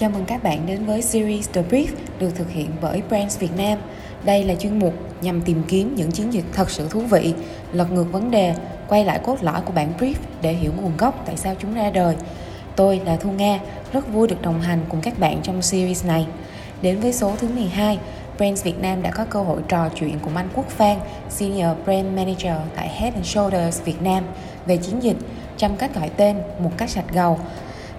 Chào mừng các bạn đến với series The Brief được thực hiện bởi Brands Việt Nam. Đây là chuyên mục nhằm tìm kiếm những chiến dịch thật sự thú vị, lật ngược vấn đề, quay lại cốt lõi của bản brief để hiểu nguồn gốc tại sao chúng ra đời. Tôi là Thu Nga, rất vui được đồng hành cùng các bạn trong series này. Đến với số thứ 12, Brands Việt Nam đã có cơ hội trò chuyện cùng anh Quốc Phan, Senior Brand Manager tại Head and Shoulders Việt Nam về chiến dịch chăm cách gọi tên một cách sạch gầu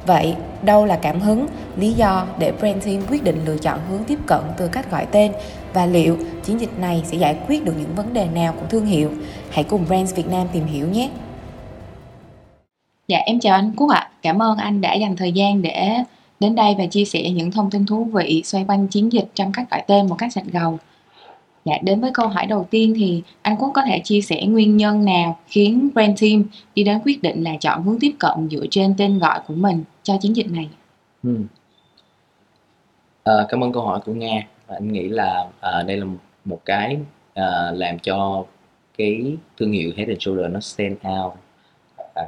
Vậy, đâu là cảm hứng, lý do để Brand Team quyết định lựa chọn hướng tiếp cận từ cách gọi tên và liệu chiến dịch này sẽ giải quyết được những vấn đề nào của thương hiệu? Hãy cùng Brands Việt Nam tìm hiểu nhé! Dạ, em chào anh Quốc ạ. Cảm ơn anh đã dành thời gian để đến đây và chia sẻ những thông tin thú vị xoay quanh chiến dịch trong cách gọi tên một cách sạch gầu. Dạ, đến với câu hỏi đầu tiên thì anh Quốc có thể chia sẻ nguyên nhân nào khiến Brand Team đi đến quyết định là chọn hướng tiếp cận dựa trên tên gọi của mình cho chiến dịch này? Ừ. À, cảm ơn câu hỏi của Nga. Anh nghĩ là à, đây là một cái à, làm cho cái thương hiệu Head and Shoulder nó stand out, à,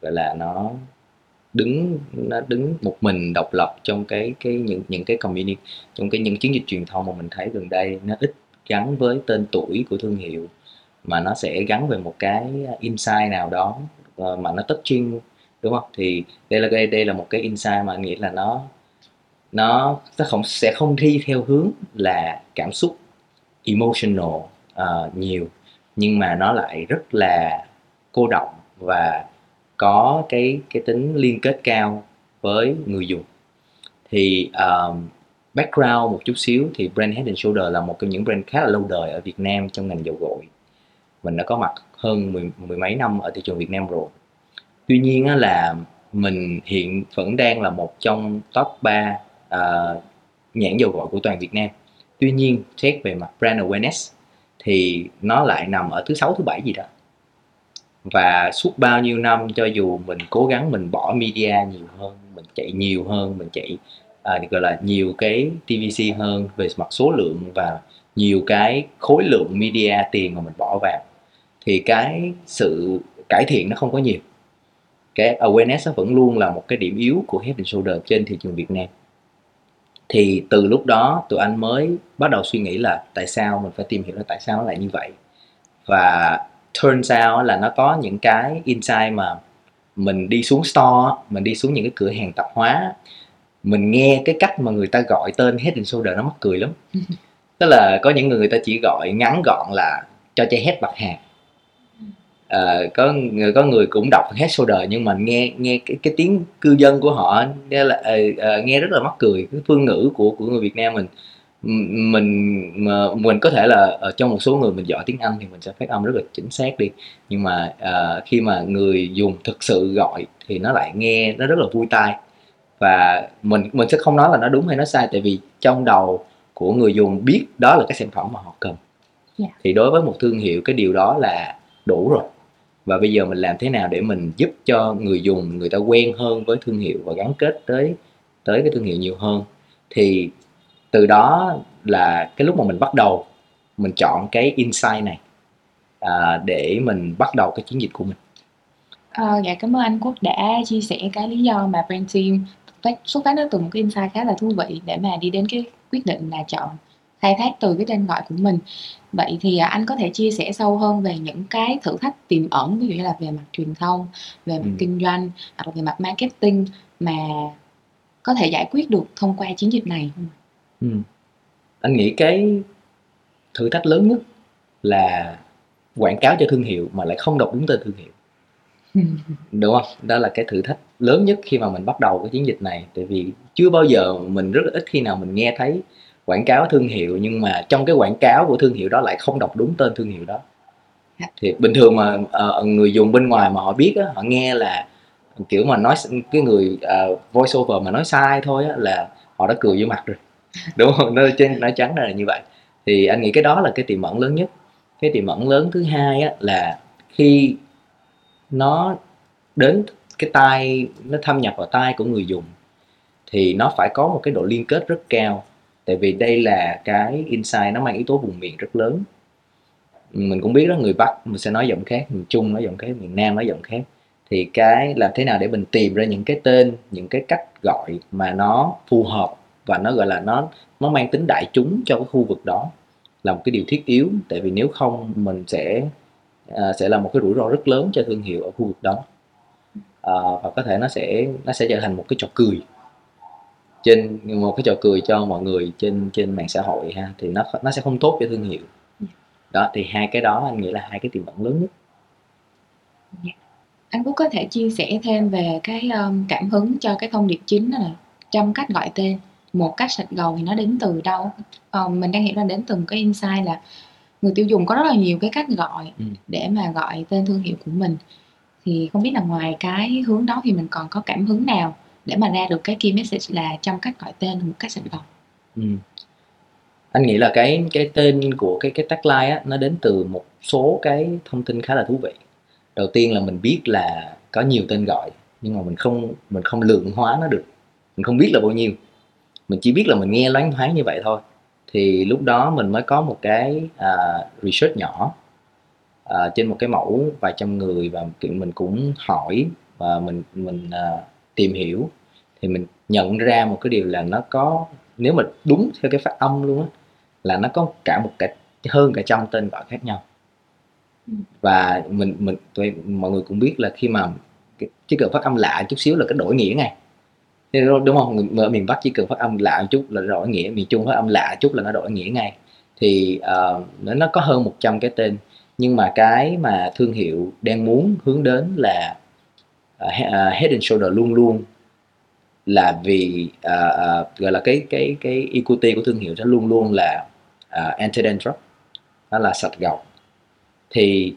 gọi là nó đứng nó đứng một mình độc lập trong cái cái những những cái community trong cái những chiến dịch truyền thông mà mình thấy gần đây nó ít gắn với tên tuổi của thương hiệu mà nó sẽ gắn về một cái insight nào đó ờ, mà nó touching đúng không? Thì đây là đây đây là một cái insight mà anh nghĩ là nó nó sẽ không sẽ không đi theo hướng là cảm xúc emotional uh, nhiều nhưng mà nó lại rất là cô động và có cái cái tính liên kết cao với người dùng. Thì um, background một chút xíu thì brand Head and Shoulder là một trong những brand khá là lâu đời ở Việt Nam trong ngành dầu gội. Mình đã có mặt hơn mười, mười mấy năm ở thị trường Việt Nam rồi. Tuy nhiên á, là mình hiện vẫn đang là một trong top 3 uh, à, nhãn dầu gội của toàn Việt Nam. Tuy nhiên xét về mặt brand awareness thì nó lại nằm ở thứ sáu thứ bảy gì đó. Và suốt bao nhiêu năm cho dù mình cố gắng mình bỏ media nhiều hơn mình chạy nhiều hơn mình chạy à, gọi là nhiều cái TVC hơn về mặt số lượng và nhiều cái khối lượng media tiền mà mình bỏ vào. Thì cái sự cải thiện nó không có nhiều. Cái awareness nó vẫn luôn là một cái điểm yếu của Head and Shoulder trên thị trường Việt Nam. Thì từ lúc đó tụi anh mới bắt đầu suy nghĩ là tại sao mình phải tìm hiểu là tại sao nó lại như vậy. Và turns out là nó có những cái insight mà mình đi xuống store mình đi xuống những cái cửa hàng tạp hóa mình nghe cái cách mà người ta gọi tên Head and Shoulder nó mắc cười lắm. Tức là có những người người ta chỉ gọi ngắn gọn là cho chai head bạc hạt à, có người có người cũng đọc head shoulder nhưng mà nghe nghe cái, cái tiếng cư dân của họ nghe là uh, uh, nghe rất là mắc cười. Cái phương ngữ của của người Việt Nam mình mình mà mình có thể là ở trong một số người mình giỏi tiếng Anh thì mình sẽ phát âm rất là chính xác đi. Nhưng mà uh, khi mà người dùng thực sự gọi thì nó lại nghe nó rất là vui tai và mình mình sẽ không nói là nó đúng hay nó sai tại vì trong đầu của người dùng biết đó là cái sản phẩm mà họ cần yeah. Dạ. thì đối với một thương hiệu cái điều đó là đủ rồi và bây giờ mình làm thế nào để mình giúp cho người dùng người ta quen hơn với thương hiệu và gắn kết tới tới cái thương hiệu nhiều hơn thì từ đó là cái lúc mà mình bắt đầu mình chọn cái insight này à, để mình bắt đầu cái chiến dịch của mình à, dạ cảm ơn anh Quốc đã chia sẻ cái lý do mà brand team xuất phát nó từ một cái insight khá là thú vị để mà đi đến cái quyết định là chọn khai thác từ cái tên gọi của mình vậy thì à, anh có thể chia sẻ sâu hơn về những cái thử thách tiềm ẩn ví dụ như là về mặt truyền thông về mặt ừ. kinh doanh hoặc là về mặt marketing mà có thể giải quyết được thông qua chiến dịch này không ừ. anh nghĩ cái thử thách lớn nhất là quảng cáo cho thương hiệu mà lại không đọc đúng tên thương hiệu đúng không? Đó là cái thử thách lớn nhất khi mà mình bắt đầu cái chiến dịch này. Tại vì chưa bao giờ mình rất ít khi nào mình nghe thấy quảng cáo thương hiệu nhưng mà trong cái quảng cáo của thương hiệu đó lại không đọc đúng tên thương hiệu đó. Dạ. thì bình thường mà uh, người dùng bên ngoài mà họ biết á, họ nghe là kiểu mà nói cái người uh, voice over mà nói sai thôi á, là họ đã cười vô mặt rồi. Đúng không? Nó trên nó trắng ra là như vậy. Thì anh nghĩ cái đó là cái tiềm ẩn lớn nhất. Cái tiềm ẩn lớn thứ hai á, là khi nó đến cái tai nó thâm nhập vào tai của người dùng thì nó phải có một cái độ liên kết rất cao. Tại vì đây là cái insight nó mang yếu tố vùng miền rất lớn. Mình cũng biết đó, người bắc mình sẽ nói giọng khác miền trung nói giọng khác miền nam nói giọng khác. Thì cái làm thế nào để mình tìm ra những cái tên, những cái cách gọi mà nó phù hợp và nó gọi là nó nó mang tính đại chúng cho cái khu vực đó là một cái điều thiết yếu. Tại vì nếu không, mình sẽ à, sẽ là một cái rủi ro rất lớn cho thương hiệu ở khu vực đó. À, và có thể nó sẽ nó sẽ trở thành một cái trò cười. Trên một cái trò cười cho mọi người trên trên mạng xã hội ha thì nó nó sẽ không tốt cho thương hiệu. Đó thì hai cái đó anh nghĩ là hai cái tiềm ẩn lớn nhất. Dạ. Anh Phúc có thể chia sẻ thêm về cái um, cảm hứng cho cái thông điệp chính đó là trăm cách gọi tên. Một cách sạch gầu thì nó đến từ đâu? Um, mình đang hiểu là đến từ một cái insight là người tiêu dùng có rất là nhiều cái cách gọi Ừ. để mà gọi tên thương hiệu của mình thì không biết là ngoài cái hướng đó thì mình còn có cảm hứng nào để mà ra được cái key message là trăm cách gọi tên một cách sạch gầu Ừ. Anh nghĩ là cái cái tên của cái cái tagline á nó đến từ một số cái thông tin khá là thú vị. Đầu tiên là mình biết là có nhiều tên gọi nhưng mà mình không mình không lượng hóa nó được. Mình không biết là bao nhiêu. Mình chỉ biết là mình nghe loáng thoáng như vậy thôi. Thì lúc đó mình mới có một cái à, research nhỏ à, trên một cái mẫu vài trăm người và kiểu mình cũng hỏi và mình mình à, tìm hiểu. Thì mình nhận ra một cái điều là nó có nếu mà đúng theo cái phát âm luôn á là nó có cả một cả hơn cả trăm tên gọi khác nhau. Ừ. và mình mình tụi mọi người cũng biết là khi mà cái, cần phát âm lạ chút xíu là cái đổi nghĩa ngay Thế đúng không? Người ở miền Bắc chỉ cần phát âm lạ một chút là đổi nghĩa miền Trung phát âm lạ chút là nó đổi nghĩa ngay. Thì uh, nó có hơn 100 cái tên. Nhưng mà cái mà thương hiệu đang muốn hướng đến là uh, Head and Shoulder luôn luôn là vì uh, uh, gọi là cái cái cái equity của thương hiệu nó luôn luôn là uh, anti-dandruff. Đó là sạch gầu. Thì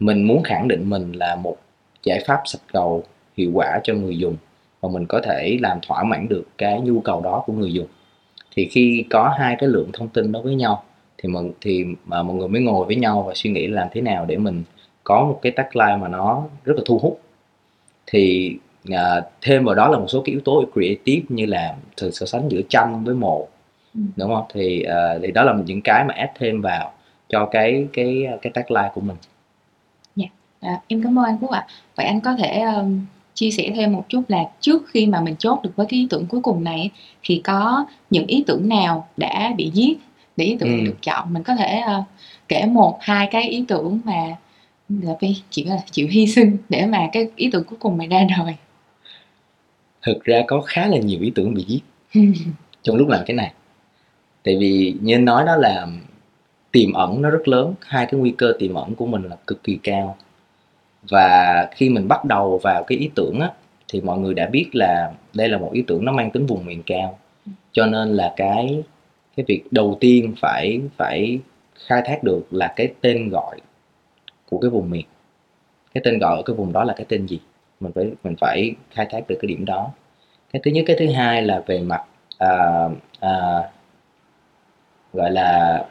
mình muốn khẳng định mình là một giải pháp sạch gầu hiệu quả cho người dùng và mình có thể làm thỏa mãn được cái nhu cầu đó của người dùng. Thì khi có hai cái lượng thông tin đó với nhau thì mình thì mà mọi người mới ngồi với nhau và suy nghĩ làm thế nào để mình có một cái tagline mà nó rất là thu hút. Thì à, thêm vào đó là một số cái yếu tố creative như là sự so sánh giữa trăm với một Ừ. đúng không? Thì à, thì đó là những cái mà add thêm vào cho cái cái cái tagline của mình. À, em cảm ơn anh Phúc ạ. Vậy anh có thể um, chia sẻ thêm một chút là trước khi mà mình chốt được với cái ý tưởng cuối cùng này thì có những ý tưởng nào đã bị giết để ý tưởng Ừ. được chọn. Mình có thể uh, kể một hai cái ý tưởng mà là phải chỉ là chịu hy sinh để mà cái ý tưởng cuối cùng này ra đời. thực ra có khá là nhiều ý tưởng bị giết trong lúc làm cái này tại vì như anh nói đó là tiềm ẩn nó rất lớn hai cái nguy cơ tiềm ẩn của mình là cực kỳ cao và khi mình bắt đầu vào cái ý tưởng á thì mọi người đã biết là đây là một ý tưởng nó mang tính vùng miền cao. Cho nên là cái cái việc đầu tiên phải phải khai thác được là cái tên gọi của cái vùng miền. Cái tên gọi ở cái vùng đó là cái tên gì? Mình phải mình phải khai thác được cái điểm đó. Cái thứ nhất cái thứ hai là về mặt à, à, gọi là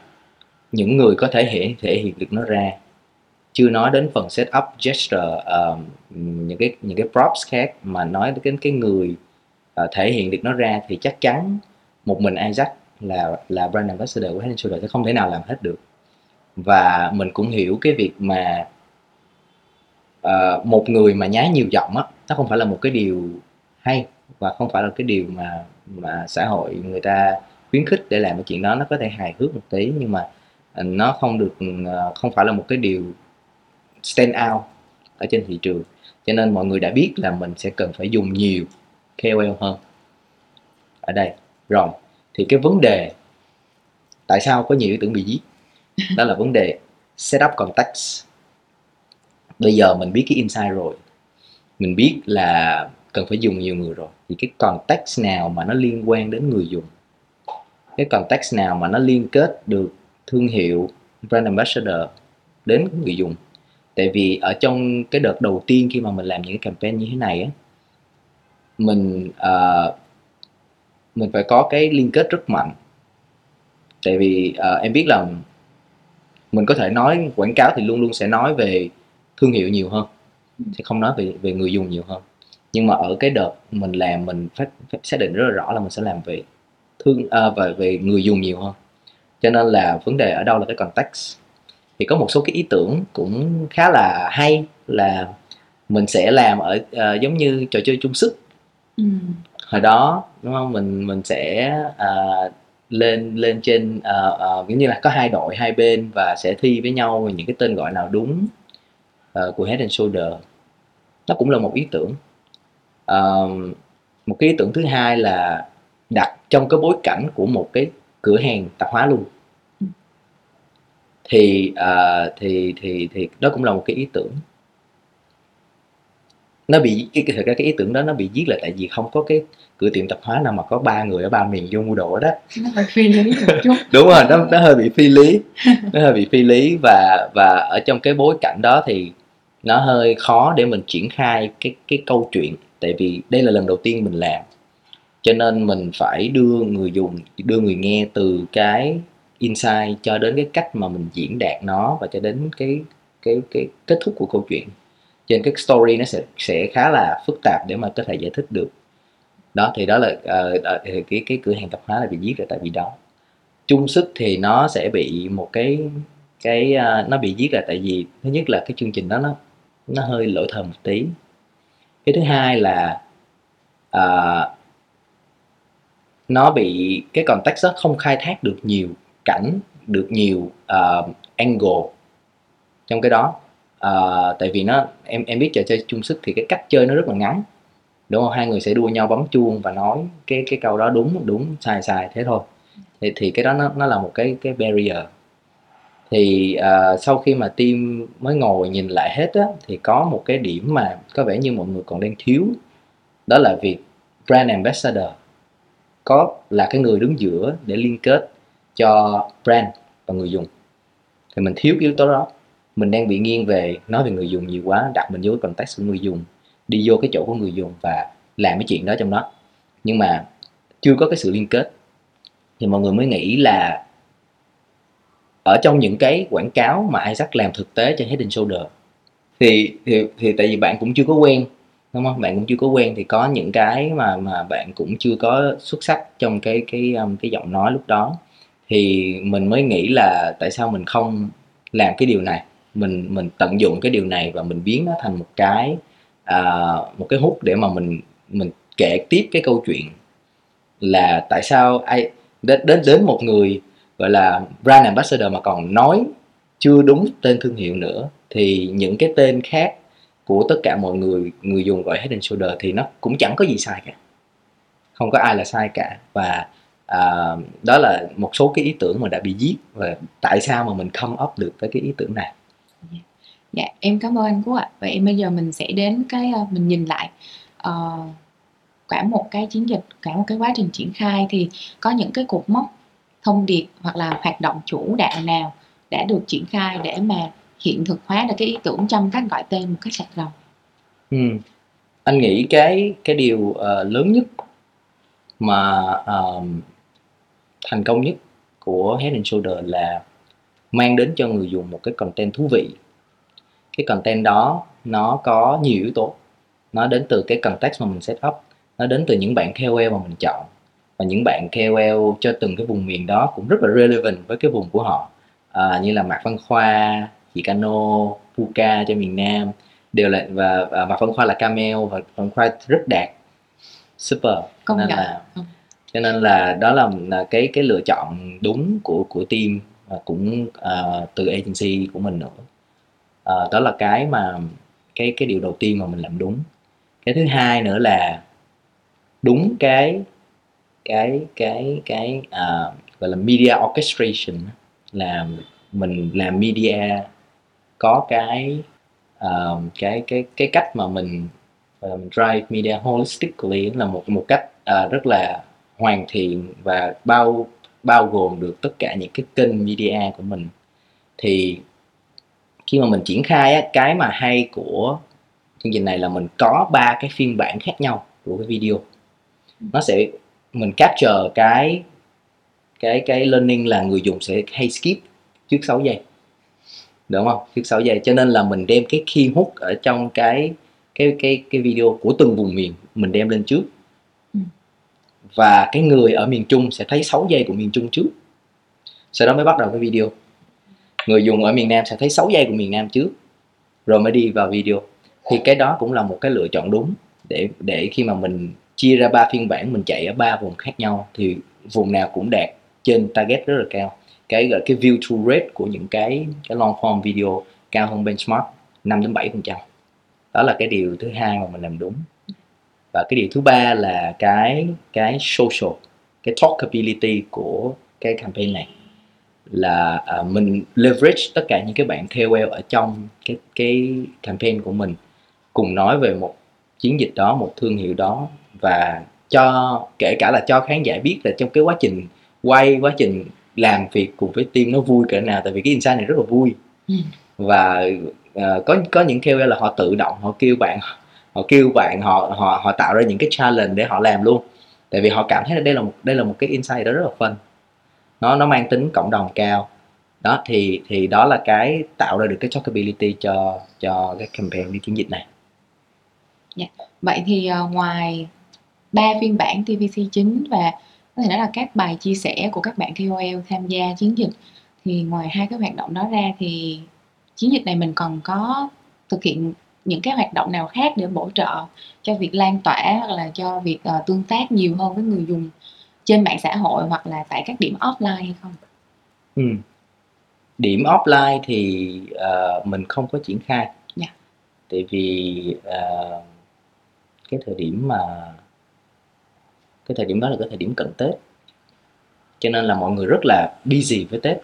những người có thể hiện thể hiện được nó ra chưa nói đến phần setup gesture um, những cái những cái props khác mà nói đến cái người uh, thể hiện được nó ra thì chắc chắn một mình Isaac là là brand ambassador của Head Shoulders sẽ không thể nào làm hết được. Và mình cũng hiểu cái việc mà uh, một người mà nhái nhiều giọng á nó không phải là một cái điều hay và không phải là cái điều mà mà xã hội người ta khuyến khích để làm cái chuyện đó. Nó có thể hài hước một tí nhưng mà nó không được không phải là một cái điều stand out ở trên thị trường. Cho nên mọi người đã biết là mình sẽ cần phải dùng nhiều KOL hơn. Ở đây rồi thì cái vấn đề tại sao có nhiều ý tưởng bị giết đó là vấn đề setup context. Bây giờ mình biết cái insight rồi. Mình biết là cần phải dùng nhiều người rồi. Thì cái context nào mà nó liên quan đến người dùng? Cái context nào mà nó liên kết được thương hiệu brand ambassador đến người dùng tại vì ở trong cái đợt đầu tiên khi mà mình làm những cái campaign như thế này á mình uh, mình phải có cái liên kết rất mạnh. Tại vì uh, em biết là mình có thể nói quảng cáo thì luôn luôn sẽ nói về thương hiệu nhiều hơn sẽ không nói về về người dùng nhiều hơn. Nhưng mà ở cái đợt mình làm mình phát, phát xác định rất là rõ là mình sẽ làm về thương uh, về về người dùng nhiều hơn. Cho nên là vấn đề ở đâu là cái context thì có một số cái ý tưởng cũng khá là hay là mình sẽ làm ở uh, giống như trò chơi chung sức ừ. hồi đó đúng không mình mình sẽ uh, lên lên trên uh, uh, như là có hai đội hai bên và sẽ thi với nhau những cái tên gọi nào đúng uh, của Head and Shoulder nó cũng là một ý tưởng uh, một cái ý tưởng thứ hai là đặt trong cái bối cảnh của một cái cửa hàng tạp hóa luôn. Thì uh, thì thì thì đó cũng là một cái ý tưởng. Nó bị cái thực ra cái ý tưởng đó nó bị giết là tại vì không có cái cửa tiệm tạp hóa nào mà có ba người ở ba miền vô mua đồ đó. Nó hơi phi lý một chút. Đúng rồi nó nó hơi bị phi lý. Nó hơi bị phi lý và và ở trong cái bối cảnh đó thì nó hơi khó để mình triển khai cái cái câu chuyện. Tại vì đây là lần đầu tiên mình làm. Cho nên mình phải đưa người dùng đưa người nghe từ cái insight cho đến cái cách mà mình diễn đạt nó và cho đến cái cái cái kết thúc của câu chuyện. Trên cái story nó sẽ sẽ khá là phức tạp để mà có thể giải thích được. Đó thì đó là uh, cái cái cửa hàng tạp hóa là bị giết là tại vì đó. Chung sức thì nó sẽ bị một cái cái uh, nó bị giết là tại vì thứ nhất là cái chương trình đó nó nó hơi lỗi thời một tí. Cái thứ hai là uh, nó bị cái context đó không khai thác được nhiều cảnh được nhiều uh, angle trong cái đó. Uh, tại vì nó em em biết trò chơi chung sức thì cái cách chơi nó rất là ngắn. Đúng không? Hai người sẽ đua nhau bấm chuông và nói cái cái câu đó đúng đúng sai sai thế thôi. Thì, thì cái đó nó nó là một cái cái barrier. Thì uh, sau khi mà team mới ngồi nhìn lại hết á thì có một cái điểm mà có vẻ như mọi người còn đang thiếu. Đó là việc brand ambassador. Có là cái người đứng giữa để liên kết cho brand và người dùng. Thì mình thiếu yếu tố đó. Mình đang bị nghiêng về nói về người dùng nhiều quá, đặt mình vô cái context của người dùng, đi vô cái chỗ của người dùng và làm cái chuyện đó trong đó. Nhưng mà chưa có cái sự liên kết. Thì mọi người mới nghĩ là ở trong những cái quảng cáo mà Isaac làm thực tế cho Head Shoulder, thì thì thì tại vì bạn cũng chưa có quen, đúng không? Bạn cũng chưa có quen thì có những cái mà mà bạn cũng chưa có xuất sắc trong cái cái um, cái giọng nói lúc đó thì mình mới nghĩ là tại sao mình không làm cái điều này? Mình mình tận dụng cái điều này và mình biến nó thành một cái uh, một cái hút để mà mình mình kể tiếp cái câu chuyện là tại sao ai đến đến đến một người gọi là brand ambassador mà còn nói chưa đúng tên thương hiệu nữa thì những cái tên khác của tất cả mọi người người dùng gọi Head and Shoulder thì nó cũng chẳng có gì sai cả. Không có ai là sai cả và à, đó là một số cái ý tưởng mà đã bị giết và tại sao mà mình come up được với cái ý tưởng này? Dạ em cảm ơn anh Quốc ạ. Vậy bây giờ mình sẽ đến cái uh, mình nhìn lại uh, cả một cái chiến dịch cả một cái quá trình triển khai thì có những cái cột mốc thông điệp hoặc là hoạt động chủ đạo nào đã được triển khai để mà hiện thực hóa được cái ý tưởng trong cách gọi tên một cách sạch ròng ừ. anh nghĩ cái cái điều uh, lớn nhất mà uh, thành công nhất của Head and Shoulder là mang đến cho người dùng một cái content thú vị. Cái content đó nó có nhiều yếu tố. Nó đến từ cái context mà mình set up nó đến từ những bạn KOL mà mình chọn. Và những bạn KOL cho từng cái vùng miền đó cũng rất là relevant với cái vùng của họ. À, như là Mạc Văn Khoa, chị Cano, Puka cho miền Nam đều là và, và Mạc Văn Khoa là Camel và Văn Khoa rất đạt. Super. Công nên là cho nên là đó là, là cái cái lựa chọn đúng của của team và cũng uh, từ agency của mình nữa. Uh, đó là cái mà cái cái điều đầu tiên mà mình làm đúng. Cái thứ hai nữa là đúng cái cái cái cái uh, gọi là media orchestration là mình làm media có cái uh, cái cái cái cách mà mình uh, drive media holistically là một một cách uh, rất là hoàn thiện và bao bao gồm được tất cả những cái kênh media của mình. Thì khi mà mình triển khai á, cái mà hay của chương trình này là mình có ba cái phiên bản khác nhau của cái video. Nó sẽ mình capture cái cái cái learning là người dùng sẽ hay skip trước 6 giây. Đúng không? Trước 6 giây. Cho nên là mình đem cái key hook ở trong cái cái cái cái video của từng vùng miền mình đem lên trước và cái người ở miền Trung sẽ thấy 6 giây của miền Trung trước. Sau đó mới bắt đầu cái video. Người dùng ở miền Nam sẽ thấy 6 giây của miền Nam trước. Rồi mới đi vào video. Thì cái đó cũng là một cái lựa chọn đúng để để khi mà mình chia ra ba phiên bản, mình chạy ở ba vùng khác nhau thì vùng nào cũng đạt trên target rất là cao. Cái gọi cái view to rate của những cái cái long form video cao hơn benchmark 5 đến 7 phần trăm. Đó là cái điều thứ hai mà mình làm đúng và cái điều thứ ba là cái cái social cái talkability của cái campaign này là uh, mình leverage tất cả những cái bạn KOL ở trong cái cái campaign của mình cùng nói về một chiến dịch đó một thương hiệu đó và cho kể cả là cho khán giả biết là trong cái quá trình quay quá trình làm việc cùng với team nó vui cỡ nào tại vì cái insight này rất là vui ừ. và uh, có có những KOL là họ tự động họ kêu bạn họ kêu bạn họ họ họ tạo ra những cái challenge để họ làm luôn. Tại vì họ cảm thấy là đây là một đây là một cái insight đó rất là fun. Nó nó mang tính cộng đồng cao. Đó thì thì đó là cái tạo ra được cái talkability cho cho cái campaign cái chiến dịch này. Yeah. Vậy thì uh, ngoài ba phiên bản TVC chính và có thể nói là các bài chia sẻ của các bạn KOL tham gia chiến dịch thì ngoài hai cái hoạt động đó ra thì chiến dịch này mình còn có thực hiện những cái hoạt động nào khác để bổ trợ cho việc lan tỏa hoặc là cho việc uh, tương tác nhiều hơn với người dùng trên mạng xã hội hoặc là tại các điểm offline hay không? Ừ. Điểm offline thì uh, mình không có triển khai. Yeah. Dạ. Tại vì uh, cái thời điểm mà cái thời điểm đó là cái thời điểm cận Tết cho nên là mọi người rất là busy với Tết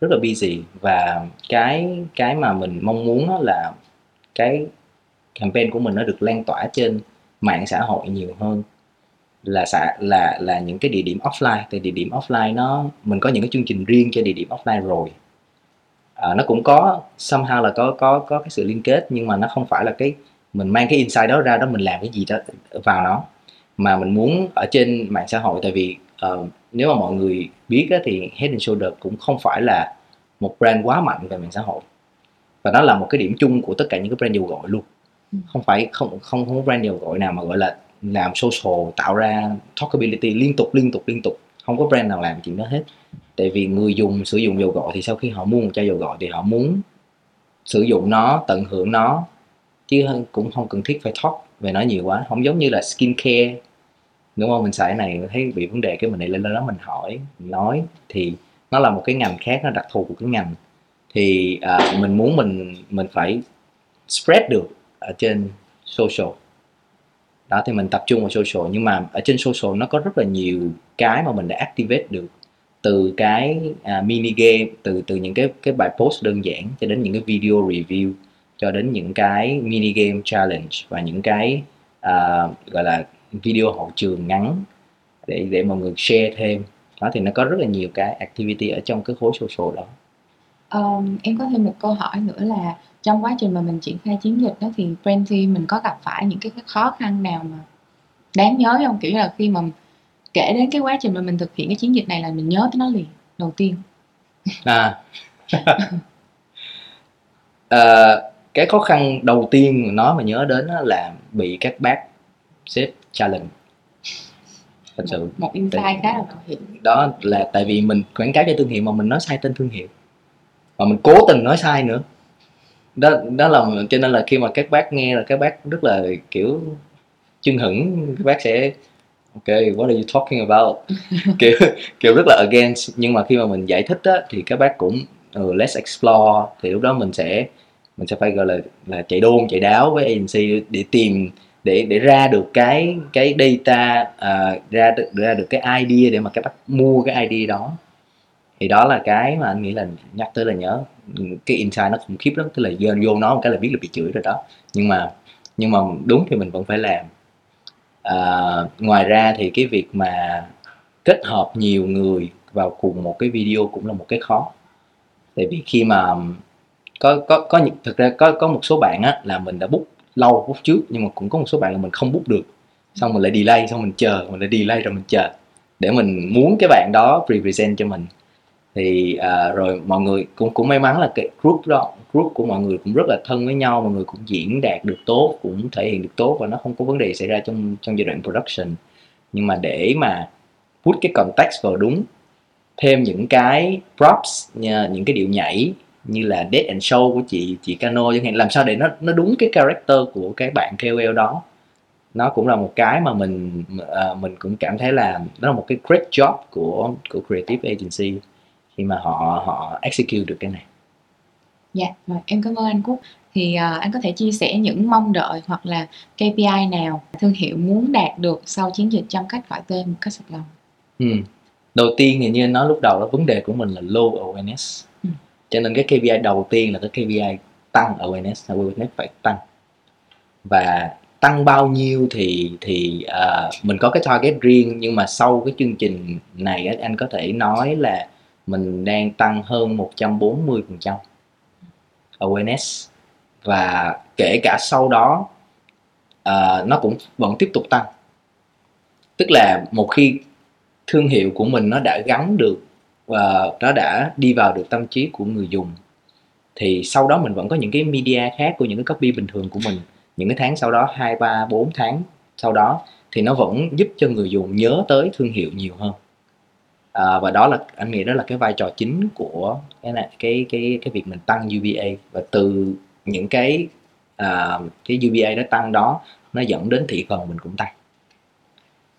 rất là busy và cái cái mà mình mong muốn là cái campaign của mình nó được lan tỏa trên mạng xã hội nhiều hơn. Là xã là là những cái địa điểm offline. Thì địa điểm offline nó mình có những cái chương trình riêng cho địa điểm offline rồi. À, nó cũng có somehow là có có có cái sự liên kết nhưng mà nó không phải là cái mình mang cái insight đó ra đó mình làm cái gì đó vào nó. Mà mình muốn ở trên mạng xã hội tại vì uh, nếu mà mọi người biết á, thì Head and Shoulder cũng không phải là một brand quá mạnh về mạng xã hội. Và đó là một cái điểm chung của tất cả những cái brand dầu gội luôn không phải không không không có brand dầu gội nào mà gọi là làm social tạo ra talkability liên tục liên tục liên tục. Không có brand nào làm chuyện đó hết. Tại vì người dùng sử dụng dầu gội thì sau khi họ mua một chai dầu gội thì họ muốn sử dụng nó tận hưởng nó chứ cũng không cần thiết phải talk về nó nhiều quá. Không giống như là skin care đúng không? Mình xài cái này thấy bị vấn đề cái mình lại lên đó mình hỏi mình nói. Thì nó là một cái ngành khác nó đặc thù của cái ngành. Thì à, mình muốn mình mình phải spread được ở trên social. Đó thì mình tập trung vào social. Nhưng mà ở trên social nó có rất là nhiều cái mà mình đã activate được. Từ cái à, mini game từ từ những cái cái bài post đơn giản cho đến những cái video review cho đến những cái mini game challenge và những cái à, gọi là video hậu trường ngắn để để mọi người share thêm. Đó thì nó có rất là nhiều cái activity ở trong cái khối social đó. Um, em có thêm một câu hỏi nữa là trong quá trình mà mình triển khai chiến dịch đó thì Prenty mình có gặp phải những cái, khó khăn nào mà đáng nhớ không? Kiểu là khi mà kể đến cái quá trình mà mình thực hiện cái chiến dịch này là mình nhớ tới nó liền đầu tiên. À. À, cái khó khăn đầu tiên nó mà nhớ đến là bị các bác xếp challenge. Thật sự. Một, một insight khá là bảo hiểm đó là tại vì mình quảng cáo cho thương hiệu mà mình nói sai tên thương hiệu. Mà mình cố tình nói sai nữa đó đó là cho nên là khi mà các bác nghe là các bác rất là kiểu chưng hửng các bác sẽ ok what are you talking about? Kiểu kiểu rất là against. Nhưng mà khi mà mình giải thích á thì các bác cũng uh, let's explore. Thì lúc đó mình sẽ mình sẽ phải gọi là là chạy đôn chạy đáo với agency để tìm để để ra được cái cái data uh, ra được ra được cái idea để mà các bác mua cái ID đó. Thì đó là cái mà anh nghĩ là nhắc tới là nhớ cái insight nó khủng khiếp lắm tức là vô, vô nó một cái là biết là bị chửi rồi đó. Nhưng mà nhưng mà đúng thì mình vẫn phải làm. À, ngoài ra thì cái việc mà kết hợp nhiều người vào cùng một cái video cũng là một cái khó. Tại vì khi mà um, có có có thực ra có có một số bạn á là mình đã book lâu book trước nhưng mà cũng có một số bạn là mình không book được. Xong mình lại delay xong mình chờ mình lại delay rồi mình chờ. Để mình muốn cái bạn đó represent cho mình thì uh, rồi mọi người cũng cũng may mắn là cái group đó group của mọi người cũng rất là thân với nhau mọi người cũng diễn đạt được tốt cũng thể hiện được tốt và nó không có vấn đề xảy ra trong trong giai đoạn production. Nhưng mà để mà put cái context vào đúng thêm những cái props những cái điệu nhảy như là Dead and Show của chị chị Cano chẳng hạn làm sao để nó nó đúng cái character của cái bạn KOL đó. Nó cũng là một cái mà mình uh, mình cũng cảm thấy là đó là một cái great job của của creative agency khi mà họ họ execute được cái này. Dạ, rồi em cảm ơn anh Quốc. Thì uh, anh có thể chia sẻ những mong đợi hoặc là KPI nào thương hiệu muốn đạt được sau chiến dịch trong cách gọi tên một cách sạch lòng? Ừ. Đầu tiên thì như anh nói lúc đầu đó vấn đề của mình là low awareness. Ừ. Cho nên cái KPI đầu tiên là cái KPI tăng awareness, awareness phải tăng. Và tăng bao nhiêu thì thì uh, mình có cái target riêng nhưng mà sau cái chương trình này anh có thể nói là mình đang tăng hơn 140% awareness. Và kể cả sau đó uh, nó cũng vẫn tiếp tục tăng. Tức là một khi thương hiệu của mình nó đã gắn được và uh, nó đã đi vào được tâm trí của người dùng thì sau đó mình vẫn có những cái media khác của những cái copy bình thường của mình. Những cái tháng sau đó hai ba bốn tháng sau đó thì nó vẫn giúp cho người dùng nhớ tới thương hiệu nhiều hơn à, và đó là anh nghĩ đó là cái vai trò chính của cái này cái cái cái việc mình tăng UVA và từ những cái à, cái UVA nó tăng đó nó dẫn đến thị phần mình cũng tăng.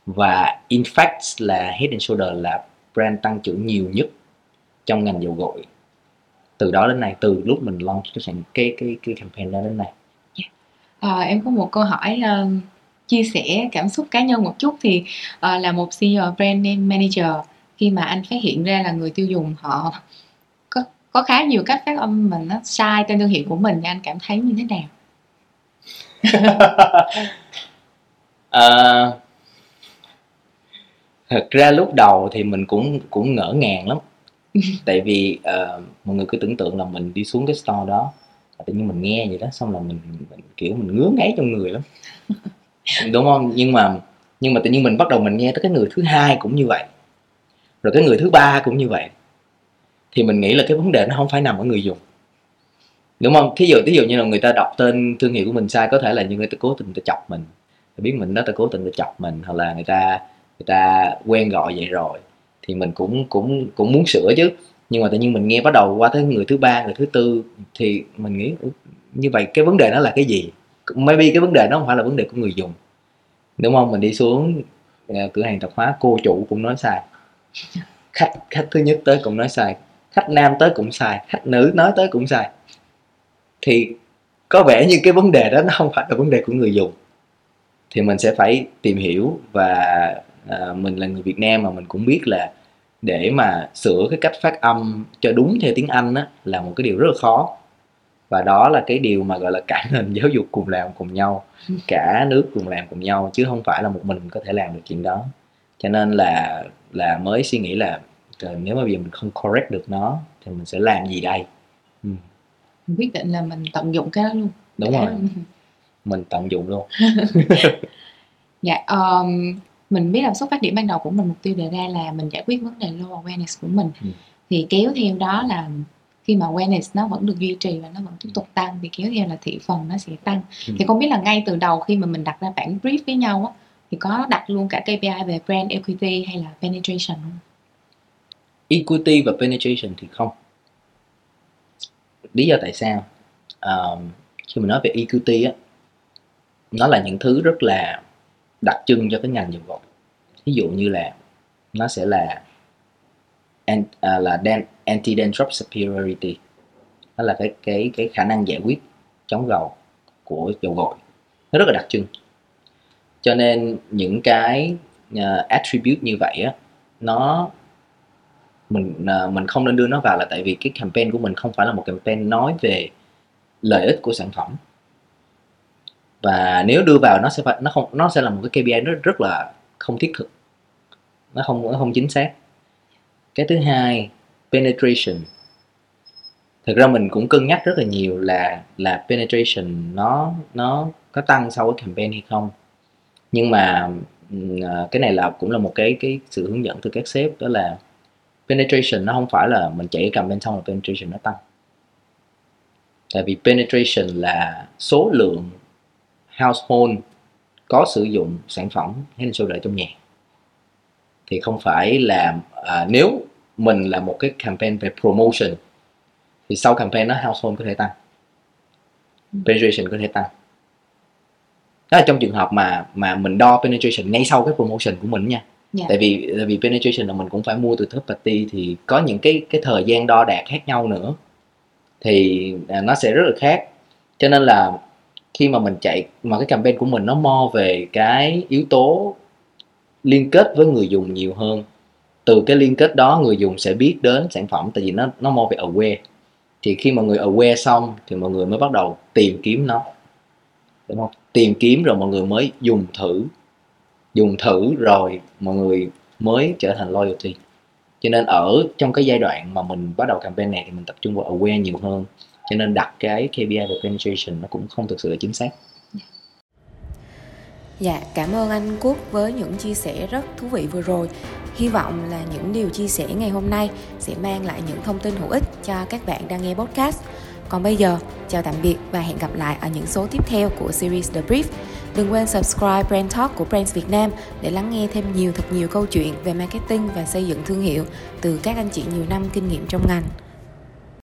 Và in fact là Head and Shoulder là brand tăng trưởng nhiều nhất trong ngành dầu gội. Từ đó đến nay từ lúc mình launch cái cái cái, cái campaign đó đến nay. À, em có một câu hỏi uh, chia sẻ cảm xúc cá nhân một chút thì uh, là một CEO brand name manager khi mà anh phát hiện ra là người tiêu dùng họ có có khá nhiều cách phát âm mà nó sai tên thương hiệu của mình thì anh cảm thấy như thế nào? à, thật ra lúc đầu thì mình cũng cũng ngỡ ngàng lắm. Tại vì uh, mọi người cứ tưởng tượng là mình đi xuống cái store đó tự nhiên mình nghe vậy đó xong là mình, mình kiểu mình ngứa ngáy trong người lắm. Đúng không? Nhưng mà nhưng mà tự nhiên mình bắt đầu mình nghe tới cái người thứ hai cũng như vậy rồi cái người thứ ba cũng như vậy. Thì mình nghĩ là cái vấn đề nó không phải nằm ở người dùng. Đúng không? Thí dụ thí dụ như là người ta đọc tên thương hiệu của mình sai, có thể là như người ta cố tình ta chọc mình. Biết mình đó, ta cố tình ta chọc mình, hoặc là người ta người ta quen gọi vậy rồi, thì mình cũng cũng cũng muốn sửa chứ. Nhưng mà tự nhiên mình nghe bắt đầu qua tới người thứ ba, người thứ tư, thì mình nghĩ như vậy cái vấn đề nó là cái gì? Maybe cái vấn đề nó không phải là vấn đề của người dùng. Đúng không? Mình đi xuống ờ, cửa hàng tạp hóa, cô chủ cũng nói sai khách khách thứ nhất tới cũng nói xài, khách nam tới cũng xài, khách nữ nói tới cũng xài. thì có vẻ như cái vấn đề đó nó không phải là vấn đề của người dùng. Thì mình sẽ phải tìm hiểu và à, mình là người Việt Nam mà mình cũng biết là để mà sửa cái cách phát âm cho đúng theo tiếng Anh á, là một cái điều rất là khó. Và đó là cái điều mà gọi là cả nền giáo dục cùng làm cùng nhau cả nước cùng làm cùng nhau chứ không phải là một mình có thể làm được chuyện đó cho nên là là mới suy nghĩ là nếu mà bây giờ mình không correct được nó thì mình sẽ làm gì đây ừ. mình quyết định là mình tận dụng cái đó luôn đúng rồi mình tận dụng luôn dạ um, mình biết là xuất phát điểm ban đầu của mình mục tiêu đề ra là mình giải quyết vấn đề low awareness của mình ừ. thì kéo theo đó là khi mà awareness nó vẫn được duy trì và nó vẫn tiếp tục tăng thì kéo theo là thị phần nó sẽ tăng ừ. thì không biết là ngay từ đầu khi mà mình đặt ra bản brief với nhau á thì có đặt luôn cả KPI về brand equity hay là penetration không? Equity và penetration thì không. Lý do tại sao? Um, khi mình nói về equity á, nó là những thứ rất là đặc trưng cho cái ngành dầu gội ví dụ như là nó sẽ là à, là anti dandruff superiority đó là cái cái cái khả năng giải quyết chống gầu của dầu gội nó rất là đặc trưng cho nên những cái uh, attribute như vậy á nó mình uh, mình không nên đưa nó vào là tại vì cái campaign của mình không phải là một campaign nói về lợi ích của sản phẩm. Và nếu đưa vào nó sẽ phải nó không nó sẽ là một cái KPI rất rất là không thiết thực. Nó không nó không chính xác. Cái thứ hai penetration. Thực ra mình cũng cân nhắc rất là nhiều là là penetration nó nó có tăng sau cái campaign hay không nhưng mà à, cái này là cũng là một cái cái sự hướng dẫn từ các sếp đó là penetration nó không phải là mình chạy cái campaign xong là penetration nó tăng. Tại vì penetration là số lượng household có sử dụng sản phẩm Head and Shoulder trong nhà. Thì không phải là à, nếu mình là một cái campaign về promotion thì sau campaign đó household có thể tăng penetration có thể tăng đó là trong trường hợp mà mà mình đo penetration ngay sau cái promotion của mình nha. Dạ. tại vì tại vì penetration là mình cũng phải mua từ third party thì có những cái cái thời gian đo đạc khác nhau nữa. Thì à, nó sẽ rất là khác. Cho nên là khi mà mình chạy mà cái campaign của mình nó mo về cái yếu tố liên kết với người dùng nhiều hơn. Từ cái liên kết đó người dùng sẽ biết đến sản phẩm tại vì nó nó mo về aware. Thì khi mà người aware xong thì mọi người mới bắt đầu tìm kiếm nó. Đúng không tìm kiếm rồi mọi người mới dùng thử dùng thử rồi mọi người mới trở thành loyalty cho nên ở trong cái giai đoạn mà mình bắt đầu campaign này thì mình tập trung vào aware nhiều hơn cho nên đặt cái KPI về penetration nó cũng không thực sự là chính xác Dạ, cảm ơn anh Quốc với những chia sẻ rất thú vị vừa rồi. Hy vọng là những điều chia sẻ ngày hôm nay sẽ mang lại những thông tin hữu ích cho các bạn đang nghe podcast. Còn bây giờ, chào tạm biệt và hẹn gặp lại ở những số tiếp theo của series The Brief. Đừng quên subscribe Brand Talk của Brands Việt Nam để lắng nghe thêm nhiều thật nhiều câu chuyện về marketing và xây dựng thương hiệu từ các anh chị nhiều năm kinh nghiệm trong ngành.